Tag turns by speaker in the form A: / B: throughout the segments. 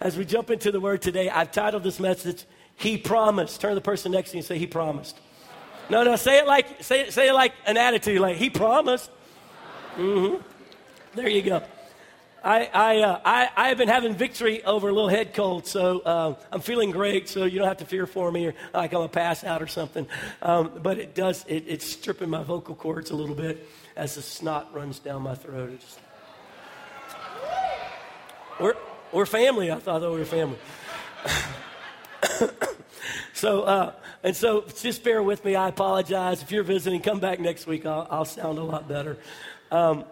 A: As we jump into the word today, I've titled this message, He Promised. Turn to the person next to you and say, He promised. No, no, say it like, say it, say it like an attitude, like, He promised. Mm-hmm. There you go. I, I, uh, I, I have been having victory over a little head cold, so uh, I'm feeling great, so you don't have to fear for me or like I'm going to pass out or something. Um, but it does, it, it's stripping my vocal cords a little bit as the snot runs down my throat. Just... We're, we're family. I thought we were family. so, uh, and so just bear with me. I apologize. If you're visiting, come back next week. I'll, I'll sound a lot better. Um,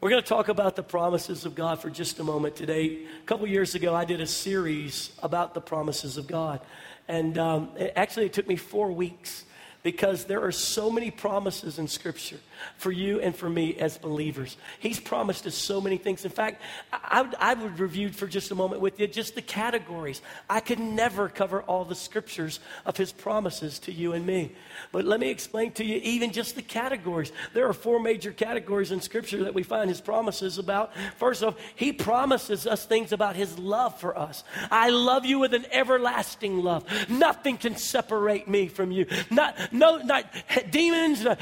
A: we're going to talk about the promises of God for just a moment today. A couple years ago, I did a series about the promises of God. And um, it, actually, it took me four weeks because there are so many promises in Scripture for you and for me as believers. He's promised us so many things. In fact, I, would, I would review for just a moment with you just the categories. I could never cover all the Scriptures of His promises to you and me. But let me explain to you even just the categories. There are four major categories in Scripture that we find His promises about. First off, He promises us things about His love for us. I love you with an everlasting love. Nothing can separate me from you. Not, no, not demons, not,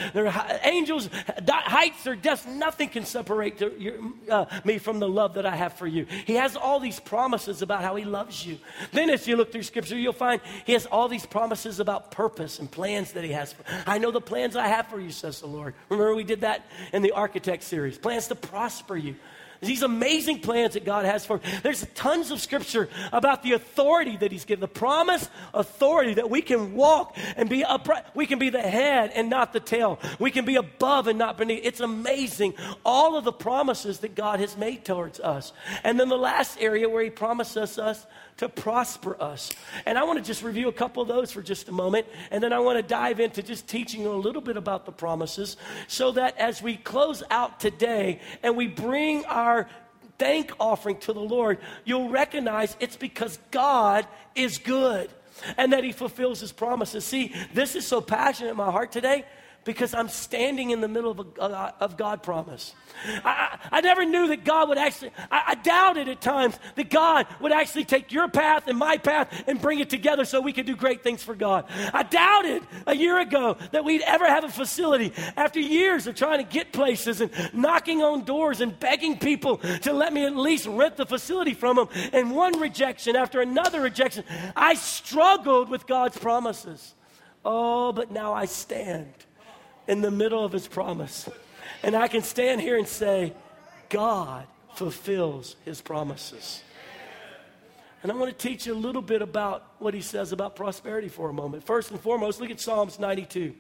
A: angels, heights or depths, nothing can separate your, uh, me from the love that I have for you. He has all these promises about how He loves you. Then, as you look through Scripture, you'll find He has all these promises about purpose and plans that He has. For, I know the plans I have for you, says the Lord. Remember, we did that in the Architect series plans to prosper you these amazing plans that God has for. There's tons of scripture about the authority that He's given, the promise authority that we can walk and be upright. We can be the head and not the tail. We can be above and not beneath. It's amazing all of the promises that God has made towards us. And then the last area where He promises us to prosper us. And I want to just review a couple of those for just a moment. And then I want to dive into just teaching a little bit about the promises so that as we close out today and we bring our thank offering to the Lord, you'll recognize it's because God is good and that He fulfills His promises. See, this is so passionate in my heart today because I'm standing in the middle of, a, of God promise. I, I, never knew that God would actually, I, I doubted at times that God would actually take your path and my path and bring it together so we could do great things for God. I doubted a year ago that we'd ever have a facility after years of trying to get places and knocking on doors and begging people to let me at least rent the facility from them. And one rejection after another rejection, I struggled with God's promises. Oh, but now I stand in the middle of his promise. And I can stand here and say, God fulfills his promises. And I want to teach you a little bit about what he says about prosperity for a moment. First and foremost, look at Psalms 92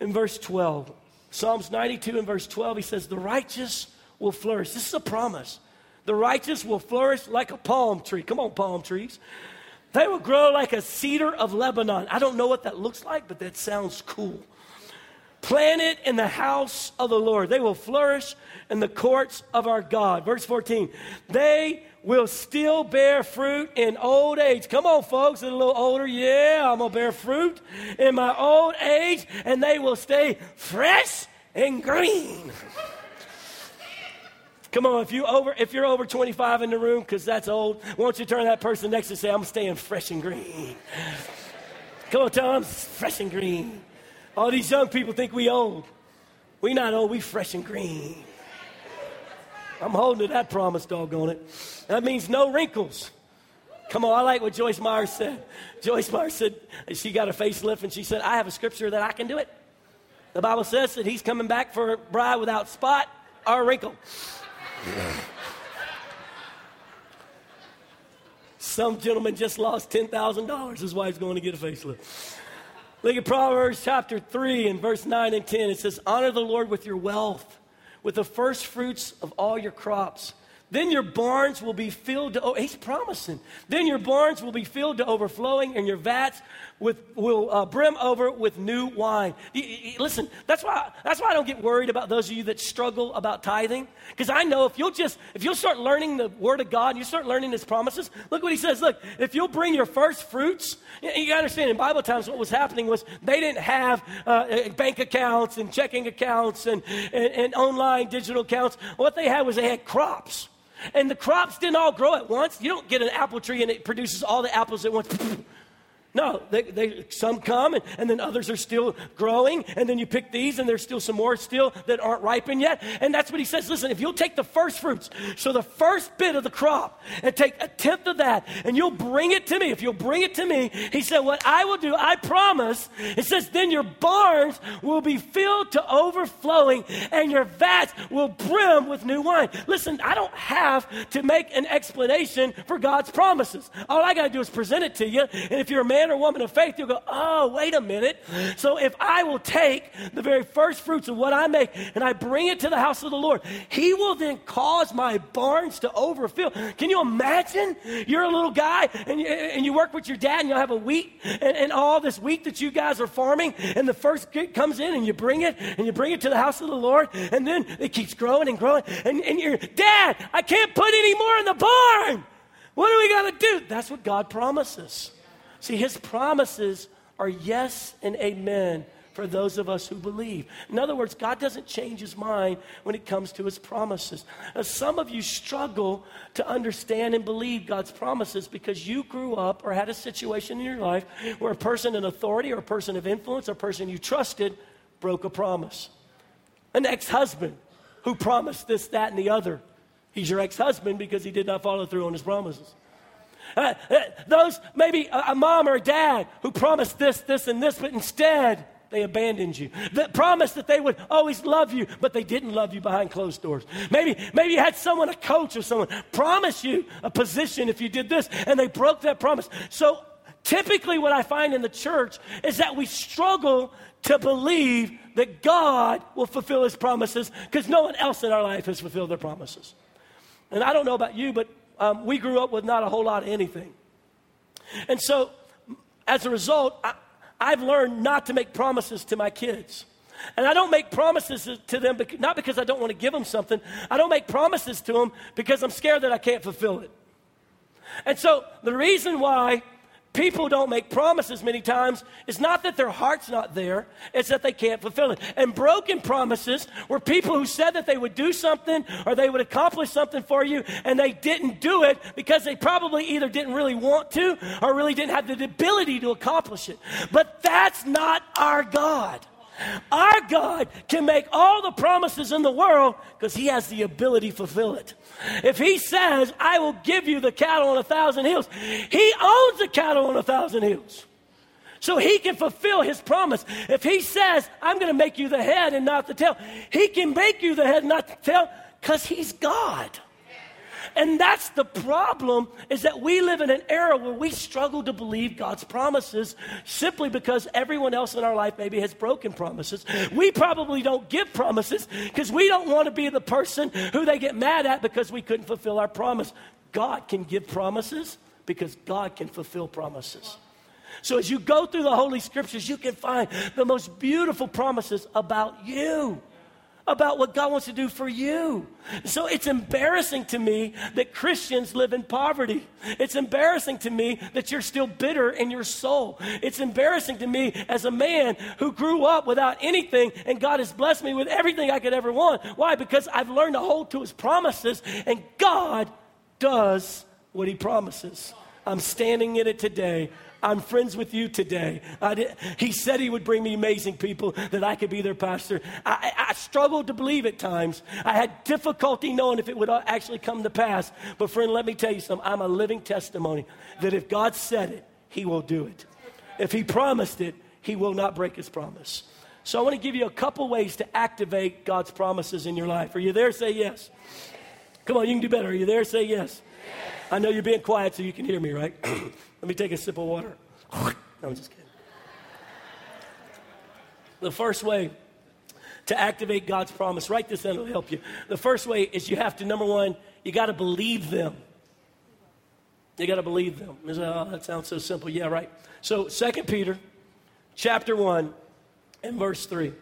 A: in verse 12. Psalms 92 in verse 12, he says, The righteous will flourish. This is a promise. The righteous will flourish like a palm tree. Come on, palm trees. They will grow like a cedar of Lebanon. I don't know what that looks like, but that sounds cool planted in the house of the Lord. They will flourish in the courts of our God. Verse 14, they will still bear fruit in old age. Come on, folks, a little older. Yeah, I'm going to bear fruit in my old age, and they will stay fresh and green. Come on, if you over if you're over 25 in the room, because that's old, why don't you turn that person next to say, I'm staying fresh and green. Come on, Tom, fresh and green. All these young people think we old. We not old, we fresh and green. I'm holding to that promise, doggone it. That means no wrinkles. Come on, I like what Joyce Meyer said. Joyce Meyer said she got a facelift and she said, I have a scripture that I can do it. The Bible says that he's coming back for a bride without spot or wrinkle. Some gentleman just lost $10,000. His wife's going to get a facelift. Look at Proverbs chapter 3 and verse 9 and 10. It says, Honor the Lord with your wealth, with the first fruits of all your crops. Then your barns will be filled to, oh, he's promising. Then your barns will be filled to overflowing, and your vats with, will uh, brim over with new wine. You, you, listen, that's why, that's why I don't get worried about those of you that struggle about tithing. Because I know if you'll just, if you'll start learning the Word of God you start learning His promises, look what He says. Look, if you'll bring your first fruits, you, you understand in Bible times what was happening was they didn't have uh, bank accounts and checking accounts and, and, and online digital accounts. What they had was they had crops. And the crops didn't all grow at once. You don't get an apple tree and it produces all the apples at once. No, they, they, some come and, and then others are still growing, and then you pick these, and there's still some more still that aren't ripened yet. And that's what he says. Listen, if you'll take the first fruits, so the first bit of the crop, and take a tenth of that, and you'll bring it to me, if you'll bring it to me, he said, What I will do, I promise, it says, then your barns will be filled to overflowing, and your vats will brim with new wine. Listen, I don't have to make an explanation for God's promises. All I got to do is present it to you, and if you're a man, man or woman of faith, you'll go, oh, wait a minute. So if I will take the very first fruits of what I make and I bring it to the house of the Lord, He will then cause my barns to overfill. Can you imagine? You're a little guy and you, and you work with your dad and you'll have a wheat and, and all this wheat that you guys are farming and the first comes in and you bring it and you bring it to the house of the Lord and then it keeps growing and growing and, and you're, Dad, I can't put any more in the barn. What do we got to do? That's what God promises. See, his promises are yes and amen for those of us who believe. In other words, God doesn't change his mind when it comes to his promises. Now, some of you struggle to understand and believe God's promises because you grew up or had a situation in your life where a person in authority or a person of influence or a person you trusted broke a promise. An ex husband who promised this, that, and the other. He's your ex husband because he did not follow through on his promises. Uh, uh, those, maybe a, a mom or a dad who promised this, this, and this, but instead they abandoned you. That promised that they would always love you, but they didn't love you behind closed doors. Maybe, maybe you had someone, a coach or someone, promise you a position if you did this, and they broke that promise. So typically, what I find in the church is that we struggle to believe that God will fulfill his promises because no one else in our life has fulfilled their promises. And I don't know about you, but um, we grew up with not a whole lot of anything. And so, as a result, I, I've learned not to make promises to my kids. And I don't make promises to them, not because I don't want to give them something. I don't make promises to them because I'm scared that I can't fulfill it. And so the reason why people don't make promises many times. It's not that their heart's not there it's that they can't fulfill it. And broken promises were people who said that they would do something or they would accomplish something for you and they didn't do it because they probably either didn't really want to or really didn't have the ability to accomplish it. But that's not our god our God can make all the promises in the world because He has the ability to fulfill it. If He says, I will give you the cattle on a thousand hills, He owns the cattle on a thousand hills. So He can fulfill His promise. If He says, I'm going to make you the head and not the tail, He can make you the head and not the tail because He's God. And that's the problem is that we live in an era where we struggle to believe God's promises simply because everyone else in our life maybe has broken promises. We probably don't give promises because we don't want to be the person who they get mad at because we couldn't fulfill our promise. God can give promises because God can fulfill promises. So as you go through the Holy Scriptures, you can find the most beautiful promises about you about what God wants to do for you. So it's embarrassing to me that Christians live in poverty. It's embarrassing to me that you're still bitter in your soul. It's embarrassing to me as a man who grew up without anything and God has blessed me with everything I could ever want. Why? Because I've learned to hold to his promises and God does what he promises. I'm standing in it today. I'm friends with you today. Did, he said he would bring me amazing people that I could be their pastor. I, I, struggled to believe at times. I had difficulty knowing if it would actually come to pass. But, friend, let me tell you something. I'm a living testimony that if God said it, he will do it. If he promised it, he will not break his promise. So I want to give you a couple ways to activate God's promises in your life. Are you there? Say yes. Come on, you can do better. Are you there? Say yes. I know you're being quiet so you can hear me, right? Let me take a sip of water. no, I'm just kidding. The first way to activate God's promise, write this down, it'll help you. The first way is you have to, number one, you got to believe them. You got to believe them. Oh, that sounds so simple. Yeah, right. So, Second Peter chapter 1 and verse 3.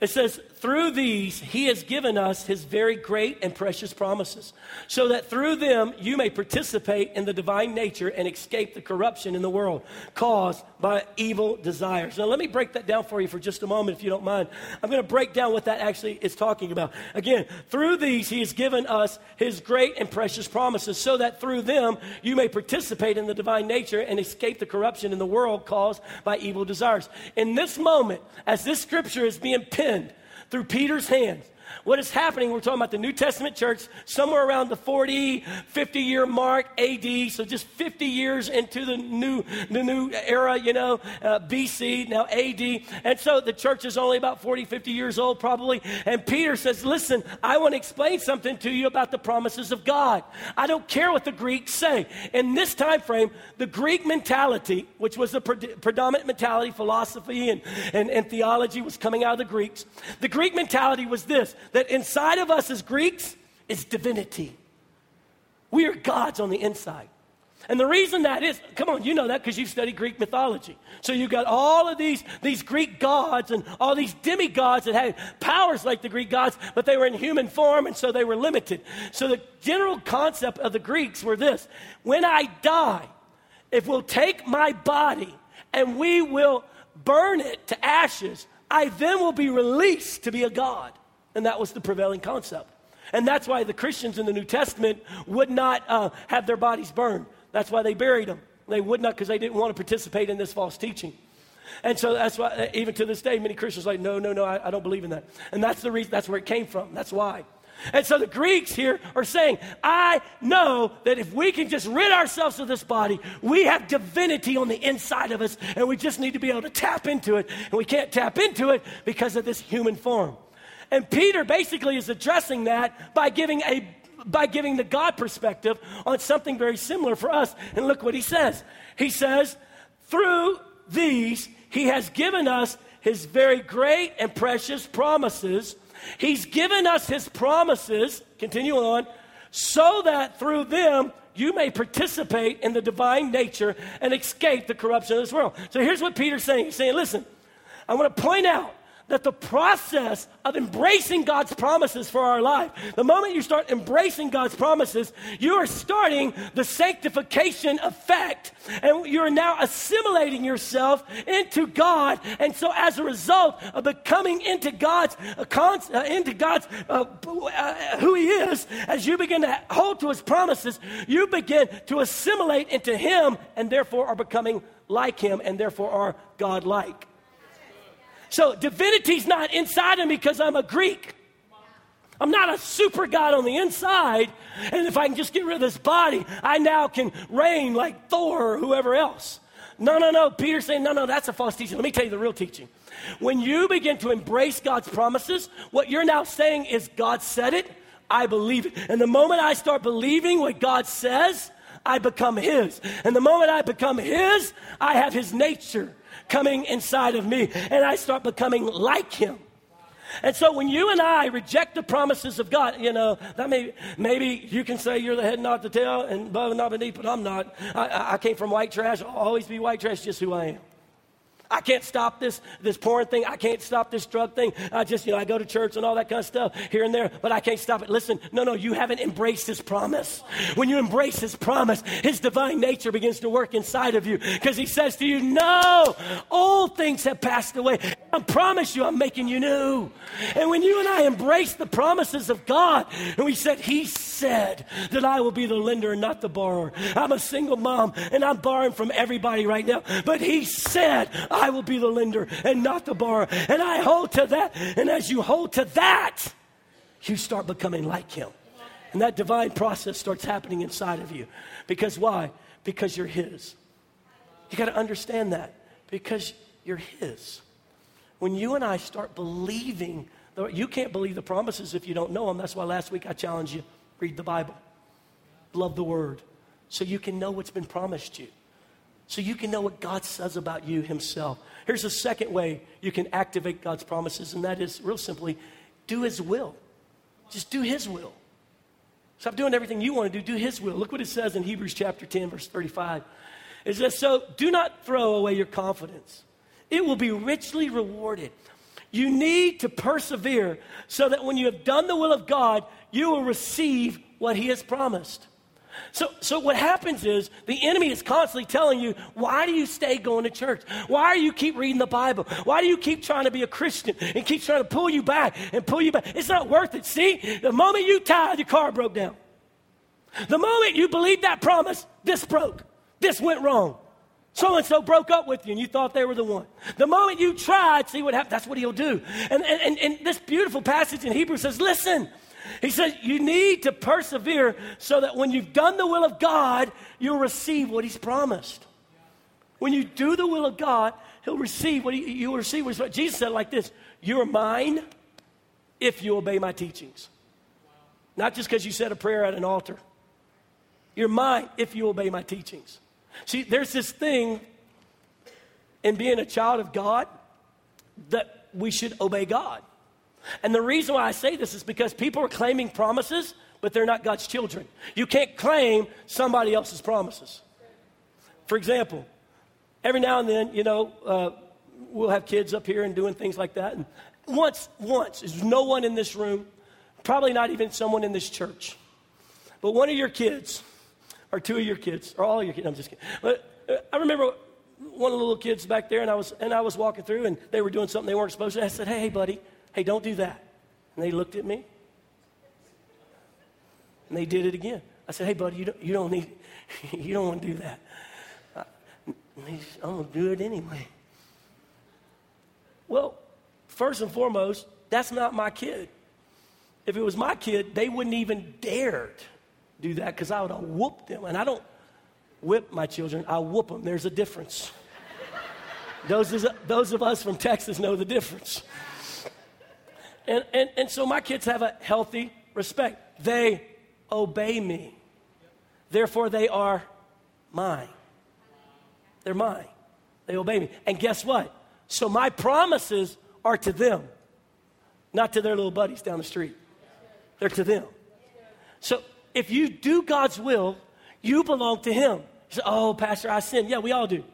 A: It says, through these he has given us his very great and precious promises, so that through them you may participate in the divine nature and escape the corruption in the world caused by evil desires. Now, let me break that down for you for just a moment, if you don't mind. I'm going to break down what that actually is talking about. Again, through these he has given us his great and precious promises, so that through them you may participate in the divine nature and escape the corruption in the world caused by evil desires. In this moment, as this scripture is being penned through Peter's hands, what is happening, we're talking about the New Testament church, somewhere around the 40, 50 year mark AD, so just 50 years into the new, the new era, you know, uh, BC, now AD. And so the church is only about 40, 50 years old probably. And Peter says, listen, I want to explain something to you about the promises of God. I don't care what the Greeks say. In this time frame, the Greek mentality, which was the pre- predominant mentality, philosophy and, and, and theology was coming out of the Greeks. The Greek mentality was this that inside of us as Greeks is divinity. We are gods on the inside. And the reason that is, come on, you know that because you've studied Greek mythology. So you've got all of these, these Greek gods and all these demigods that had powers like the Greek gods, but they were in human form and so they were limited. So the general concept of the Greeks were this when I die, if we'll take my body and we will burn it to ashes, I then will be released to be a god. And that was the prevailing concept. And that's why the Christians in the New Testament would not uh, have their bodies burned. That's why they buried them. They would not because they didn't want to participate in this false teaching. And so that's why, uh, even to this day, many Christians are like, no, no, no, I, I don't believe in that. And that's the reason, that's where it came from. That's why. And so the Greeks here are saying, I know that if we can just rid ourselves of this body, we have divinity on the inside of us, and we just need to be able to tap into it. And we can't tap into it because of this human form. And Peter basically is addressing that by giving a by giving the God perspective on something very similar for us. And look what he says. He says, through these he has given us his very great and precious promises. He's given us his promises, continue on, so that through them you may participate in the divine nature and escape the corruption of this world. So here's what Peter's saying. He's saying, listen, I want to point out that the process of embracing God's promises for our life, the moment you start embracing God's promises, you are starting the sanctification effect. And you're now assimilating yourself into God. And so, as a result of becoming into God's, uh, uh, into God's, uh, uh, who He is, as you begin to hold to His promises, you begin to assimilate into Him and therefore are becoming like Him and therefore are God like. So divinity's not inside of me because I'm a Greek. I'm not a super God on the inside. And if I can just get rid of this body, I now can reign like Thor or whoever else. No, no, no. Peter's saying, no, no, that's a false teaching. Let me tell you the real teaching. When you begin to embrace God's promises, what you're now saying is, God said it, I believe it. And the moment I start believing what God says, I become His. And the moment I become His, I have His nature coming inside of me, and I start becoming like Him. And so when you and I reject the promises of God, you know, that may, maybe you can say you're the head, not the tail, and above and not beneath, but I'm not. I, I came from white trash. I'll always be white trash, just who I am. I can't stop this, this porn thing. I can't stop this drug thing. I just, you know, I go to church and all that kind of stuff here and there, but I can't stop it. Listen, no, no, you haven't embraced his promise. When you embrace his promise, his divine nature begins to work inside of you because he says to you, No, old things have passed away. I promise you, I'm making you new. And when you and I embrace the promises of God, and we said, He said that I will be the lender and not the borrower. I'm a single mom and I'm borrowing from everybody right now, but He said, I will be the lender and not the borrower. And I hold to that. And as you hold to that, you start becoming like Him. And that divine process starts happening inside of you. Because why? Because you're His. You got to understand that. Because you're His. When you and I start believing, you can't believe the promises if you don't know them. That's why last week I challenged you read the Bible, love the Word, so you can know what's been promised you so you can know what God says about you Himself. Here's a second way you can activate God's promises, and that is real simply do His will. Just do His will. Stop doing everything you want to do, do His will. Look what it says in Hebrews chapter 10, verse 35. It says, So do not throw away your confidence, it will be richly rewarded. You need to persevere so that when you have done the will of God, you will receive what He has promised. So, so what happens is the enemy is constantly telling you, why do you stay going to church? Why do you keep reading the Bible? Why do you keep trying to be a Christian and keep trying to pull you back and pull you back? It's not worth it. See, the moment you tied, your car broke down. The moment you believed that promise, this broke. This went wrong. So and so broke up with you and you thought they were the one. The moment you tried, see what happened, that's what he'll do. And, and, and, this beautiful passage in Hebrew says, listen, he says, You need to persevere so that when you've done the will of God, you'll receive what He's promised. When you do the will of God, He'll receive what you'll receive. What Jesus said like this You're mine if you obey my teachings. Not just because you said a prayer at an altar. You're mine if you obey my teachings. See, there's this thing in being a child of God that we should obey God. And the reason why I say this is because people are claiming promises, but they're not God's children. You can't claim somebody else's promises. For example, every now and then, you know, uh, we'll have kids up here and doing things like that. And once, once, there's no one in this room, probably not even someone in this church, but one of your kids, or two of your kids, or all your kids, I'm just kidding. But uh, I remember one of the little kids back there, and I was, and I was walking through, and they were doing something they weren't supposed to. I said, hey, buddy, Hey, don't do that. And they looked at me. And they did it again. I said, Hey, buddy, you don't, you don't need, you don't want to do that. Uh, I, I'm going to do it anyway. Well, first and foremost, that's not my kid. If it was my kid, they wouldn't even dare do that because I would have whooped them. And I don't whip my children, I whoop them. There's a difference. those, is, those of us from Texas know the difference. And, and, and so my kids have a healthy respect. They obey me. Therefore, they are mine. They're mine. They obey me. And guess what? So my promises are to them, not to their little buddies down the street. They're to them. So if you do God's will, you belong to Him. You say, oh, Pastor, I sin. Yeah, we all do.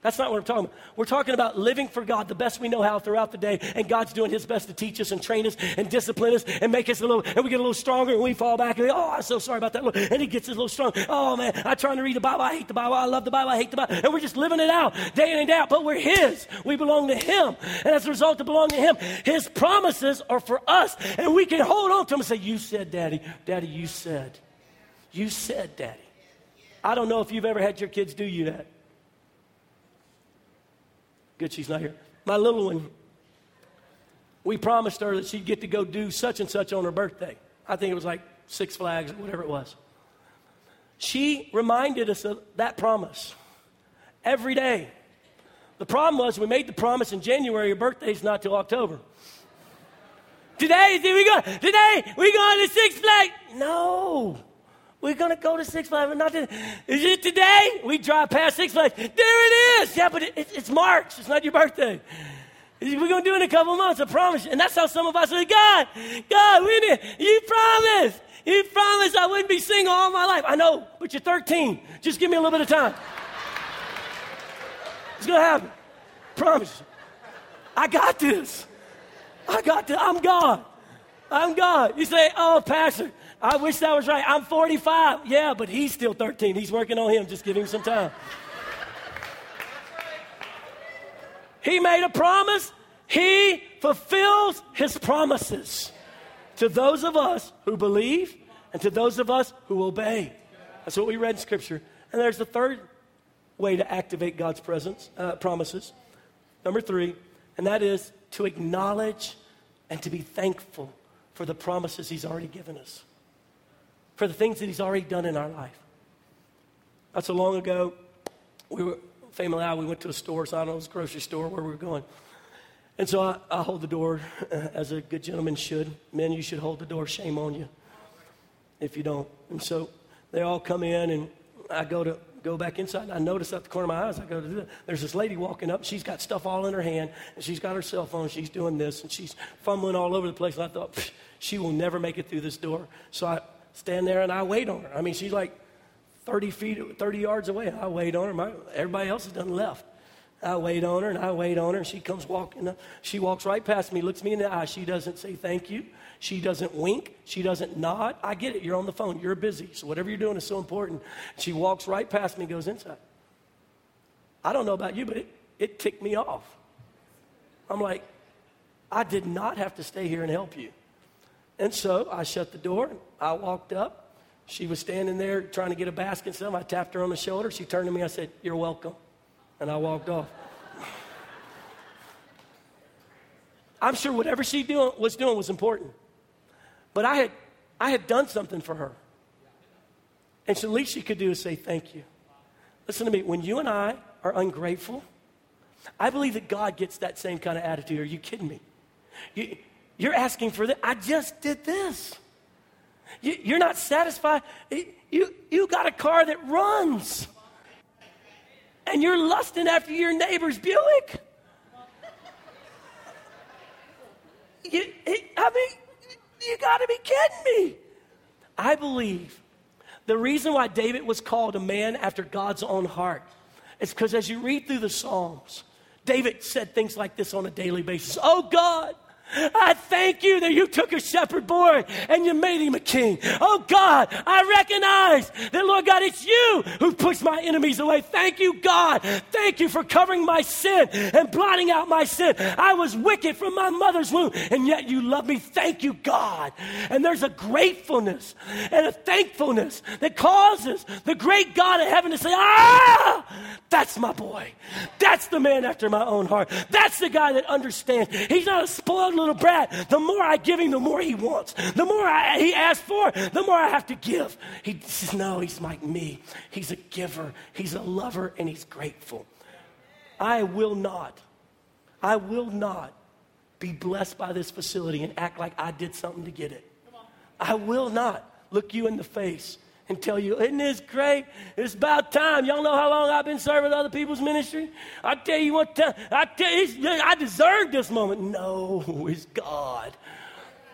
A: That's not what I'm talking about. We're talking about living for God the best we know how throughout the day, and God's doing His best to teach us and train us and discipline us and make us a little, and we get a little stronger and we fall back and oh, I'm so sorry about that. And He gets us a little strong. Oh man, I'm trying to read the Bible. I hate the Bible. I love the Bible. I hate the Bible. And we're just living it out day in and day out. But we're His. We belong to Him, and as a result of belonging to Him, His promises are for us, and we can hold on to them and say, "You said, Daddy. Daddy, you said. You said, Daddy." I don't know if you've ever had your kids do you that. Good, she's not here. My little one, we promised her that she'd get to go do such and such on her birthday. I think it was like Six Flags or whatever it was. She reminded us of that promise every day. The problem was we made the promise in January, your birthday's not till October. Today, we go. Today, we going to Six Flags. No. We're going to go to Six Flags. Not to, Is it today? We drive past Six Flags. There it is. Yeah, but it, it, it's March. It's not your birthday. We're going to do it in a couple months, I promise you. And that's how some of us say, God, God, we need, you promised. You promised I wouldn't be single all my life. I know, but you're 13. Just give me a little bit of time. It's going to happen. Promise. I got this. I got this. I'm God. I'm God. You say, oh, Pastor, I wish that was right. I'm 45. Yeah, but he's still 13. He's working on him. Just give him some time. He made a promise. He fulfills his promises to those of us who believe and to those of us who obey. That's what we read in Scripture. And there's the third way to activate God's presence, uh, promises. Number three, and that is to acknowledge and to be thankful for the promises He's already given us for the things that He's already done in our life. Not so long ago, we were, family I, we went to a store, so I don't know, it was a grocery store where we were going. And so I, I hold the door uh, as a good gentleman should. Men, you should hold the door. Shame on you if you don't. And so they all come in, and I go to go back inside. And I notice out the corner of my eyes, I go to do. There's this lady walking up. She's got stuff all in her hand, and she's got her cell phone. She's doing this, and she's fumbling all over the place. And I thought, she will never make it through this door. So I stand there and I wait on her. I mean, she's like 30 feet, 30 yards away. I wait on her. My, everybody else has done left. I wait on her and I wait on her. And she comes walking up. She walks right past me, looks me in the eye. She doesn't say thank you. She doesn't wink. She doesn't nod. I get it. You're on the phone. You're busy. So whatever you're doing is so important. She walks right past me goes inside. I don't know about you, but it, it ticked me off. I'm like, I did not have to stay here and help you. And so I shut the door. I walked up. She was standing there trying to get a basket and stuff. I tapped her on the shoulder. She turned to me. I said, You're welcome. And I walked off. I'm sure whatever she doing, was doing was important. But I had, I had done something for her. And so the least she could do is say thank you. Listen to me. When you and I are ungrateful, I believe that God gets that same kind of attitude. Are you kidding me? You, you're asking for this. I just did this. You, are not satisfied. You, you got a car that runs. And you're lusting after your neighbor's Buick. You, I mean, you got to be kidding me. I believe the reason why David was called a man after God's own heart is because as you read through the Psalms, David said things like this on a daily basis Oh God, I thank you that you took a shepherd boy and you made him a king. Oh God, I recognize that, Lord God, it's you who pushed my enemies away. Thank you, God. Thank you for covering my sin and blotting out my sin. I was wicked from my mother's womb, and yet you love me. Thank you, God. And there's a gratefulness and a thankfulness that causes the great God of heaven to say, Ah, that's my boy. That's the man after my own heart. That's the guy that understands. He's not a spoiled little brat. The more I give him, the more he wants. The more I, he asks for, the more I have to give. He says, No, he's like me. He's a giver, he's a lover, and he's grateful. I will not, I will not be blessed by this facility and act like I did something to get it. I will not look you in the face and tell you, isn't this great? It's about time. Y'all know how long I've been serving other people's ministry? I tell you what, I tell you, I deserve this moment. No, it's God.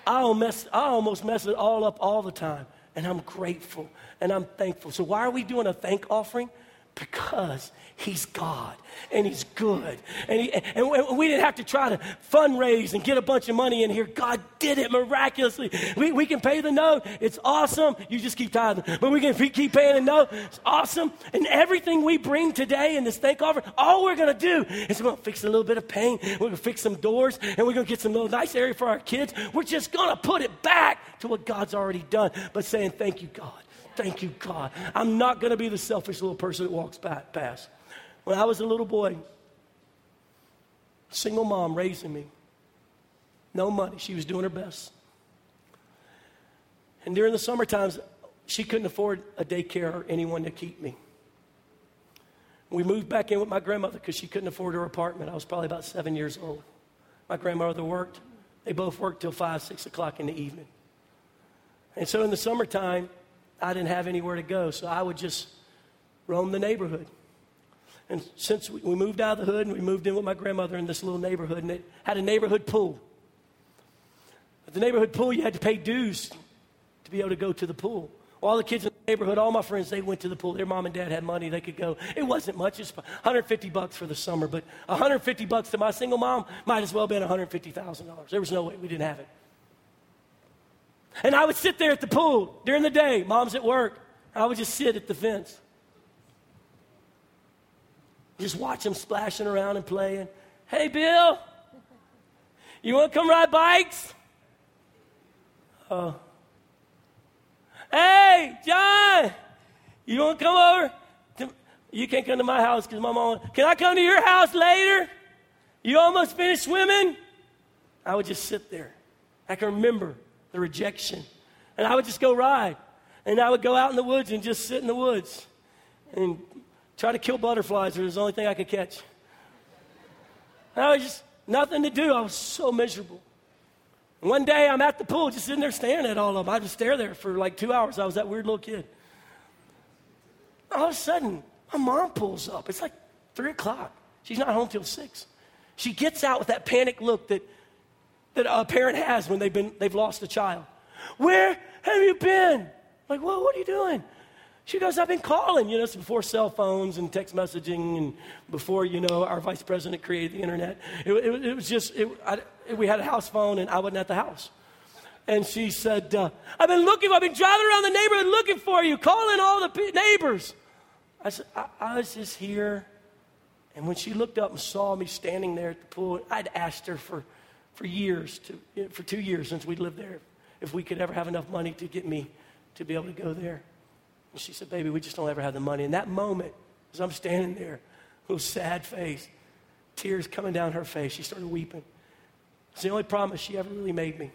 A: I almost, I almost mess it all up all the time. And I'm grateful and I'm thankful. So, why are we doing a thank offering? Because He's God and He's good. And, he, and we didn't have to try to fundraise and get a bunch of money in here. God did it miraculously. We, we can pay the note. It's awesome. You just keep tithing. But we can keep paying the note. It's awesome. And everything we bring today in this thank offering, all we're going to do is we're going to fix a little bit of paint. We're going to fix some doors and we're going to get some little nice area for our kids. We're just going to put it back to what God's already done, but saying, Thank you, God. Thank you, God. I'm not going to be the selfish little person that walks past. When I was a little boy, single mom raising me, no money. She was doing her best. And during the summer times, she couldn't afford a daycare or anyone to keep me. We moved back in with my grandmother because she couldn't afford her apartment. I was probably about seven years old. My grandmother worked. They both worked till five, six o'clock in the evening. And so in the summertime, I didn't have anywhere to go, so I would just roam the neighborhood. And since we moved out of the hood and we moved in with my grandmother in this little neighborhood, and it had a neighborhood pool. At the neighborhood pool, you had to pay dues to be able to go to the pool. All the kids in the neighborhood, all my friends, they went to the pool. Their mom and dad had money, they could go. It wasn't much, it's 150 bucks for the summer, but 150 bucks to my single mom might as well have been $150,000. There was no way we didn't have it. And I would sit there at the pool during the day. Mom's at work. I would just sit at the fence. Just watch them splashing around and playing. Hey, Bill, you want to come ride bikes? Oh. Hey, John, you want to come over? You can't come to my house because my mom. Can I come to your house later? You almost finished swimming? I would just sit there. I can remember the rejection. And I would just go ride. And I would go out in the woods and just sit in the woods and try to kill butterflies. It was the only thing I could catch. And I was just nothing to do. I was so miserable. And one day I'm at the pool just sitting there staring at all of them. I just stare there for like two hours. I was that weird little kid. All of a sudden, my mom pulls up. It's like three o'clock. She's not home till six. She gets out with that panic look that that a parent has when they've, been, they've lost a child. Where have you been? Like, well, what are you doing? She goes, I've been calling. You know, it's before cell phones and text messaging and before, you know, our vice president created the internet. It, it, it was just, it, I, we had a house phone and I wasn't at the house. And she said, uh, I've been looking, I've been driving around the neighborhood looking for you, calling all the p- neighbors. I said, I, I was just here. And when she looked up and saw me standing there at the pool, I'd asked her for, for years, to, for two years since we lived there, if we could ever have enough money to get me to be able to go there. And she said, Baby, we just don't ever have the money. In that moment, as I'm standing there, little sad face, tears coming down her face, she started weeping. It's the only promise she ever really made me.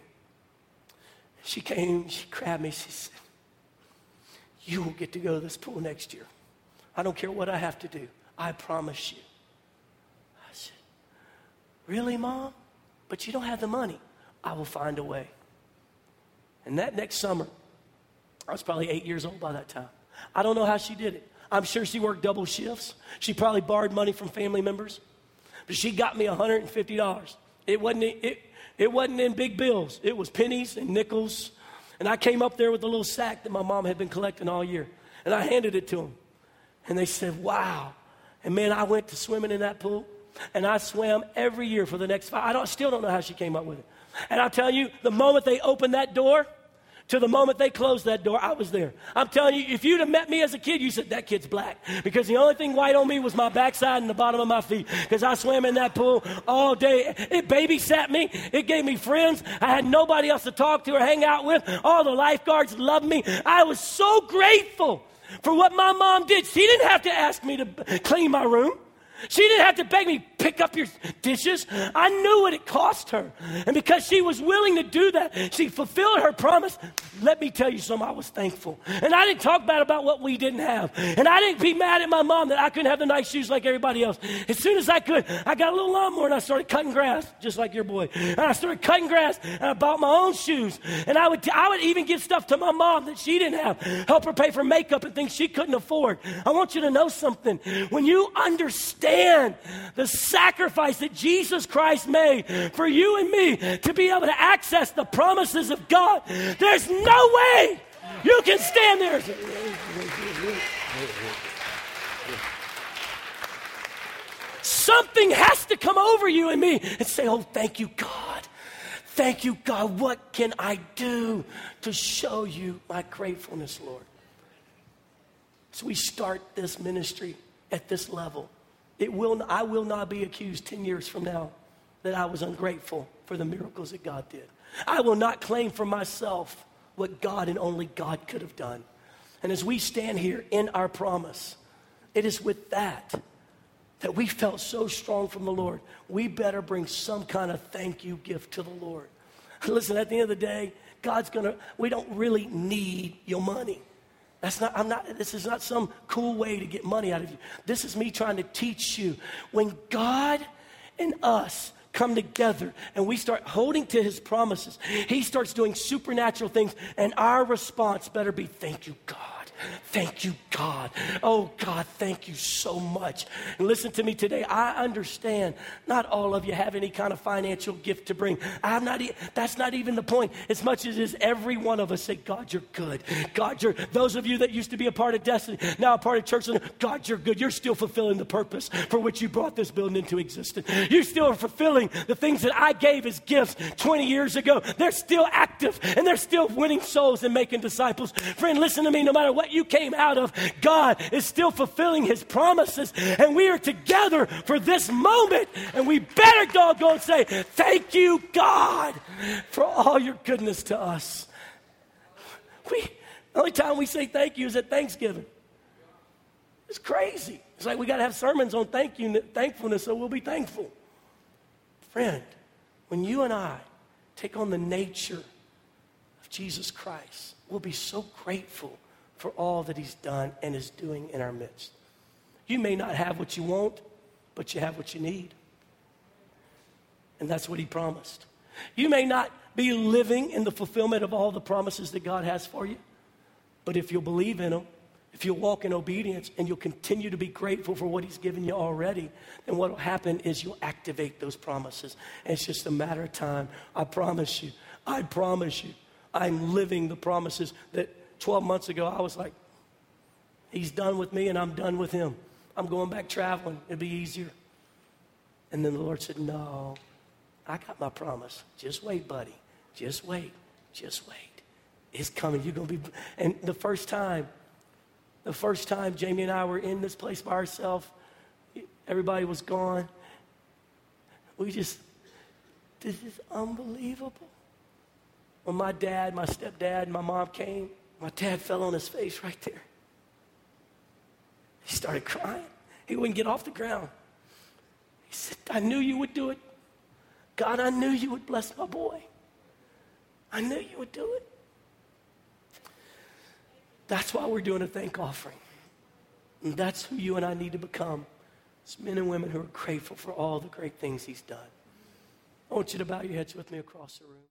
A: She came, she grabbed me, she said, You will get to go to this pool next year. I don't care what I have to do. I promise you. I said, Really, Mom? But you don't have the money. I will find a way. And that next summer, I was probably eight years old by that time. I don't know how she did it. I'm sure she worked double shifts. She probably borrowed money from family members. But she got me $150. It wasn't, it, it wasn't in big bills, it was pennies and nickels. And I came up there with a little sack that my mom had been collecting all year. And I handed it to them. And they said, Wow. And man, I went to swimming in that pool. And I swam every year for the next five. I don't, still don't know how she came up with it. And I'll tell you, the moment they opened that door, to the moment they closed that door, I was there. I'm telling you, if you'd have met me as a kid, you said, that kid's black. Because the only thing white on me was my backside and the bottom of my feet. Because I swam in that pool all day. It babysat me. It gave me friends. I had nobody else to talk to or hang out with. All the lifeguards loved me. I was so grateful for what my mom did. She didn't have to ask me to clean my room. She didn't have to beg me, pick up your dishes. I knew what it cost her. And because she was willing to do that, she fulfilled her promise. Let me tell you something, I was thankful. And I didn't talk bad about what we didn't have. And I didn't be mad at my mom that I couldn't have the nice shoes like everybody else. As soon as I could, I got a little lawnmower and I started cutting grass, just like your boy. And I started cutting grass and I bought my own shoes. And I would, I would even give stuff to my mom that she didn't have, help her pay for makeup and things she couldn't afford. I want you to know something. When you understand understand the sacrifice that Jesus Christ made for you and me to be able to access the promises of God, there's no way you can stand there. Something has to come over you and me and say, Oh, thank you, God. Thank you, God. What can I do to show you my gratefulness, Lord? So we start this ministry at this level. It will, I will not be accused 10 years from now that I was ungrateful for the miracles that God did. I will not claim for myself what God and only God could have done. And as we stand here in our promise, it is with that that we felt so strong from the Lord. We better bring some kind of thank you gift to the Lord. Listen, at the end of the day, God's gonna, we don't really need your money. That's not, I'm not, this is not some cool way to get money out of you. This is me trying to teach you. When God and us come together and we start holding to his promises, he starts doing supernatural things, and our response better be, Thank you, God. Thank you, God. Oh, God, thank you so much. And listen to me today. I understand not all of you have any kind of financial gift to bring. I'm not, that's not even the point. As much as is every one of us say, God, you're good. God, you're, those of you that used to be a part of Destiny, now a part of church, God, you're good. You're still fulfilling the purpose for which you brought this building into existence. You're still fulfilling the things that I gave as gifts 20 years ago. They're still active and they're still winning souls and making disciples. Friend, listen to me. No matter what you came out of, God is still fulfilling his promises. And we are together for this moment. And we better doggone say, Thank you, God, for all your goodness to us. We, the only time we say thank you is at Thanksgiving. It's crazy. It's like we got to have sermons on thank you, thankfulness, so we'll be thankful. Friend, when you and I take on the nature of Jesus Christ, we'll be so grateful for all that He's done and is doing in our midst. You may not have what you want, but you have what you need. And that's what He promised. You may not be living in the fulfillment of all the promises that God has for you, but if you'll believe in Him, if you'll walk in obedience and you'll continue to be grateful for what He's given you already, then what will happen is you'll activate those promises. And it's just a matter of time. I promise you. I promise you. I'm living the promises that 12 months ago, I was like, He's done with me, and I'm done with him. I'm going back traveling. It'll be easier. And then the Lord said, No, I got my promise. Just wait, buddy. Just wait. Just wait. It's coming. You're going to be. And the first time, the first time Jamie and I were in this place by ourselves, everybody was gone. We just, this is unbelievable. When my dad, my stepdad, and my mom came, my dad fell on his face right there. He started crying. He wouldn't get off the ground. He said, I knew you would do it. God, I knew you would bless my boy. I knew you would do it. That's why we're doing a thank offering. And that's who you and I need to become. It's men and women who are grateful for all the great things he's done. I want you to bow your heads with me across the room.